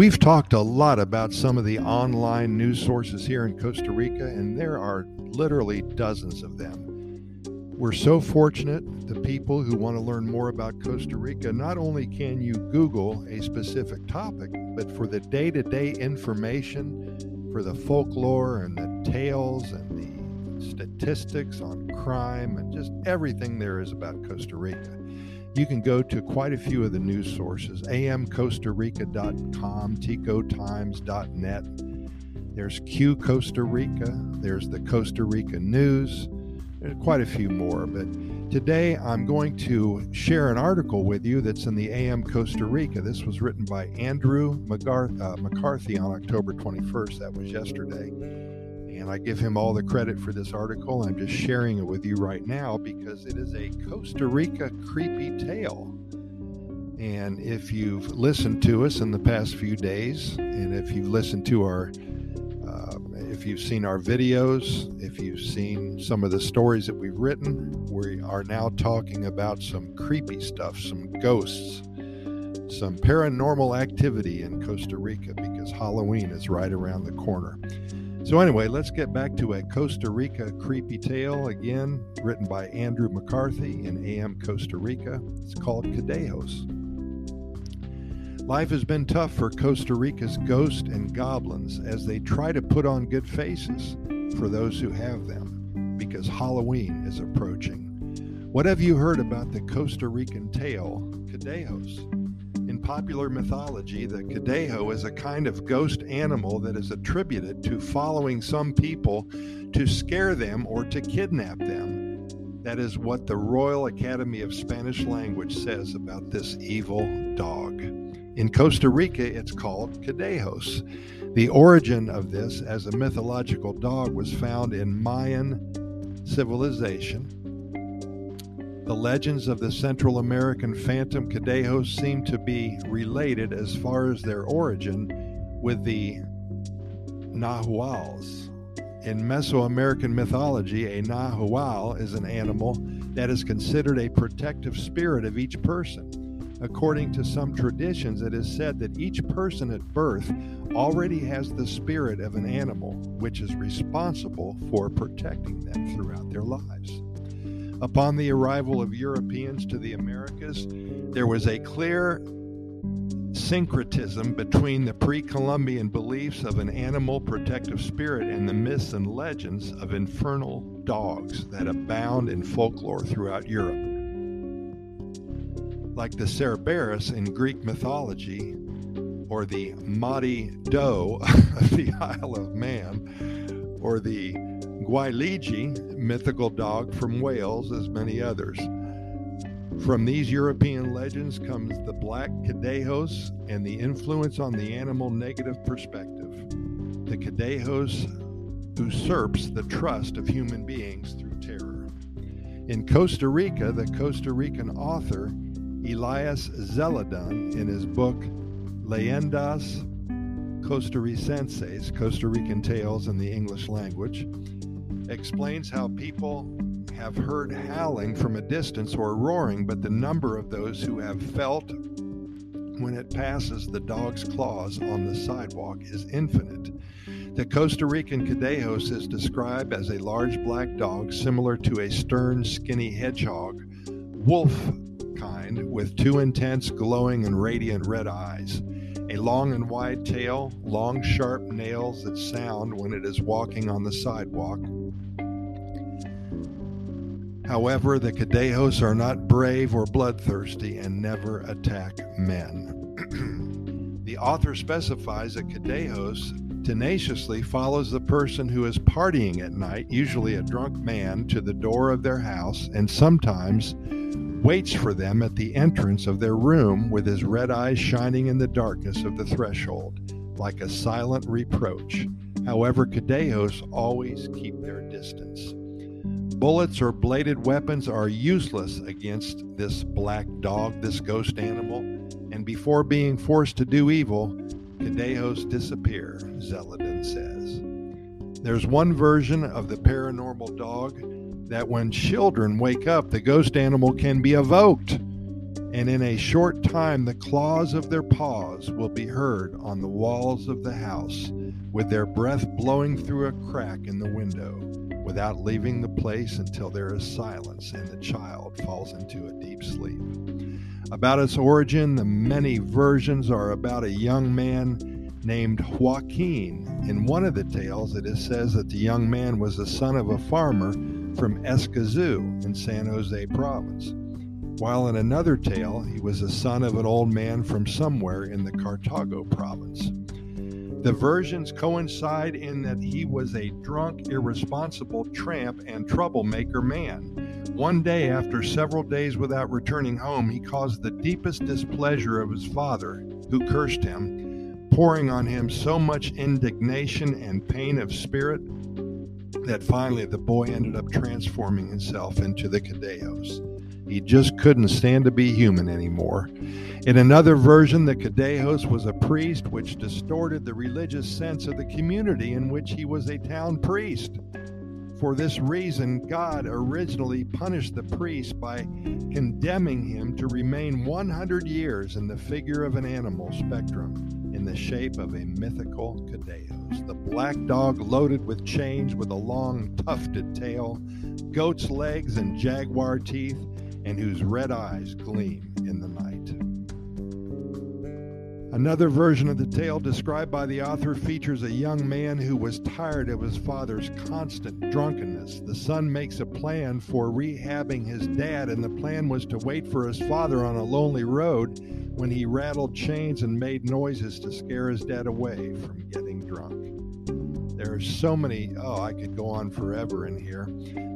We've talked a lot about some of the online news sources here in Costa Rica, and there are literally dozens of them. We're so fortunate, the people who want to learn more about Costa Rica, not only can you Google a specific topic, but for the day to day information, for the folklore and the tales and the statistics on crime and just everything there is about Costa Rica. You can go to quite a few of the news sources amcostarica.com, ticotimes.net. There's Q Costa Rica, there's the Costa Rica News, there's quite a few more. But today I'm going to share an article with you that's in the AM Costa Rica. This was written by Andrew uh, McCarthy on October 21st. That was yesterday. And I give him all the credit for this article. I'm just sharing it with you right now because it is a Costa Rica creepy tale. And if you've listened to us in the past few days, and if you've listened to our, uh, if you've seen our videos, if you've seen some of the stories that we've written, we are now talking about some creepy stuff, some ghosts, some paranormal activity in Costa Rica because Halloween is right around the corner. So, anyway, let's get back to a Costa Rica creepy tale again, written by Andrew McCarthy in AM Costa Rica. It's called Cadejos. Life has been tough for Costa Rica's ghosts and goblins as they try to put on good faces for those who have them because Halloween is approaching. What have you heard about the Costa Rican tale, Cadejos? Popular mythology, the Cadejo is a kind of ghost animal that is attributed to following some people to scare them or to kidnap them. That is what the Royal Academy of Spanish Language says about this evil dog. In Costa Rica, it's called Cadejos. The origin of this as a mythological dog was found in Mayan civilization the legends of the Central American phantom cadejos seem to be related as far as their origin with the Nahuals. In Mesoamerican mythology, a Nahual is an animal that is considered a protective spirit of each person. According to some traditions, it is said that each person at birth already has the spirit of an animal, which is responsible for protecting them throughout their lives. Upon the arrival of Europeans to the Americas, there was a clear syncretism between the pre Columbian beliefs of an animal protective spirit and the myths and legends of infernal dogs that abound in folklore throughout Europe. Like the Cerberus in Greek mythology, or the Moddey Dhoo of the Isle of Man, or the Gwyllgi, mythical dog from Wales, as many others. From these European legends comes the black cadejos and the influence on the animal negative perspective. The cadejos usurps the trust of human beings through terror. In Costa Rica, the Costa Rican author Elias Zeledon, in his book Leyendas Costarricenses, Costa Rican Tales in the English Language, explains how people have heard howling from a distance or roaring, but the number of those who have felt when it passes the dog's claws on the sidewalk is infinite. The Costa Rican Cadejos is described as a large black dog similar to a stern, skinny hedgehog, wolf kind, with two intense, glowing, and radiant red eyes a long and wide tail, long, sharp nails that sound when it is walking on the sidewalk. However, the Cadejos are not brave or bloodthirsty and never attack men. the author specifies that Cadejos tenaciously follows the person who is partying at night, usually a drunk man, to the door of their house and sometimes waits for them at the entrance of their room with his red eyes shining in the darkness of the threshold, like a silent reproach. However, Cadejos always keep their distance. Bullets or bladed weapons are useless against this black dog, this ghost animal, and before being forced to do evil, Cadejos disappear, Zeledon says. There's one version of the paranormal dog that when children wake up, the ghost animal can be evoked. and in a short time the claws of their paws will be heard on the walls of the house, with their breath blowing through a crack in the window, without leaving the place until there is silence and the child falls into a deep sleep. About its origin, the many versions are about a young man named Joaquin. In one of the tales, it is says that the young man was the son of a farmer from Escazú in San Jose province while in another tale he was the son of an old man from somewhere in the Cartago province. The versions coincide in that he was a drunk, irresponsible tramp and troublemaker man. One day, after several days without returning home, he caused the deepest displeasure of his father, who cursed him, pouring on him so much indignation and pain of spirit that finally the boy ended up transforming himself into the Cadejos. He just couldn't stand to be human anymore. In another version, the Cadejos was a priest, which distorted the religious sense of the community in which he was a town priest. For this reason, God originally punished the priest by condemning him to remain 100 years in the figure of an animal spectrum in the shape of a mythical Cadejos. The black dog loaded with chains with a long tufted tail, goat's legs, and jaguar teeth and whose red eyes gleam in the night. Another version of the tale described by the author features a young man who was tired of his father's constant drunkenness. The son makes a plan for rehabbing his dad, and the plan was to wait for his father on a lonely road when he rattled chains and made noises to scare his dad away from getting drunk. So many, oh, I could go on forever in here.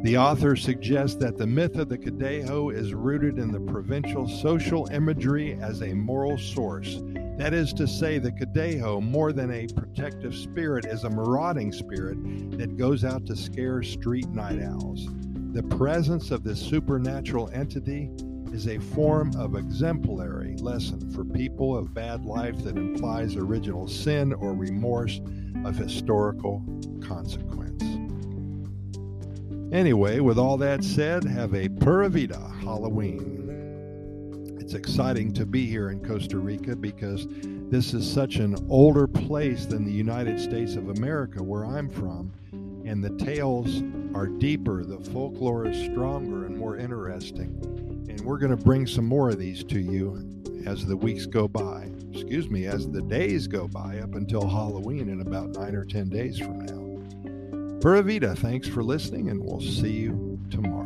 The author suggests that the myth of the Cadejo is rooted in the provincial social imagery as a moral source. That is to say, the Cadejo, more than a protective spirit, is a marauding spirit that goes out to scare street night owls. The presence of this supernatural entity is a form of exemplary lesson for people of bad life that implies original sin or remorse of historical consequence. Anyway, with all that said, have a Pura Vida Halloween. It's exciting to be here in Costa Rica because this is such an older place than the United States of America, where I'm from, and the tales are deeper, the folklore is stronger and more interesting. And we're going to bring some more of these to you as the weeks go by excuse me, as the days go by up until Halloween in about nine or 10 days from now. Pura Vida, thanks for listening, and we'll see you tomorrow.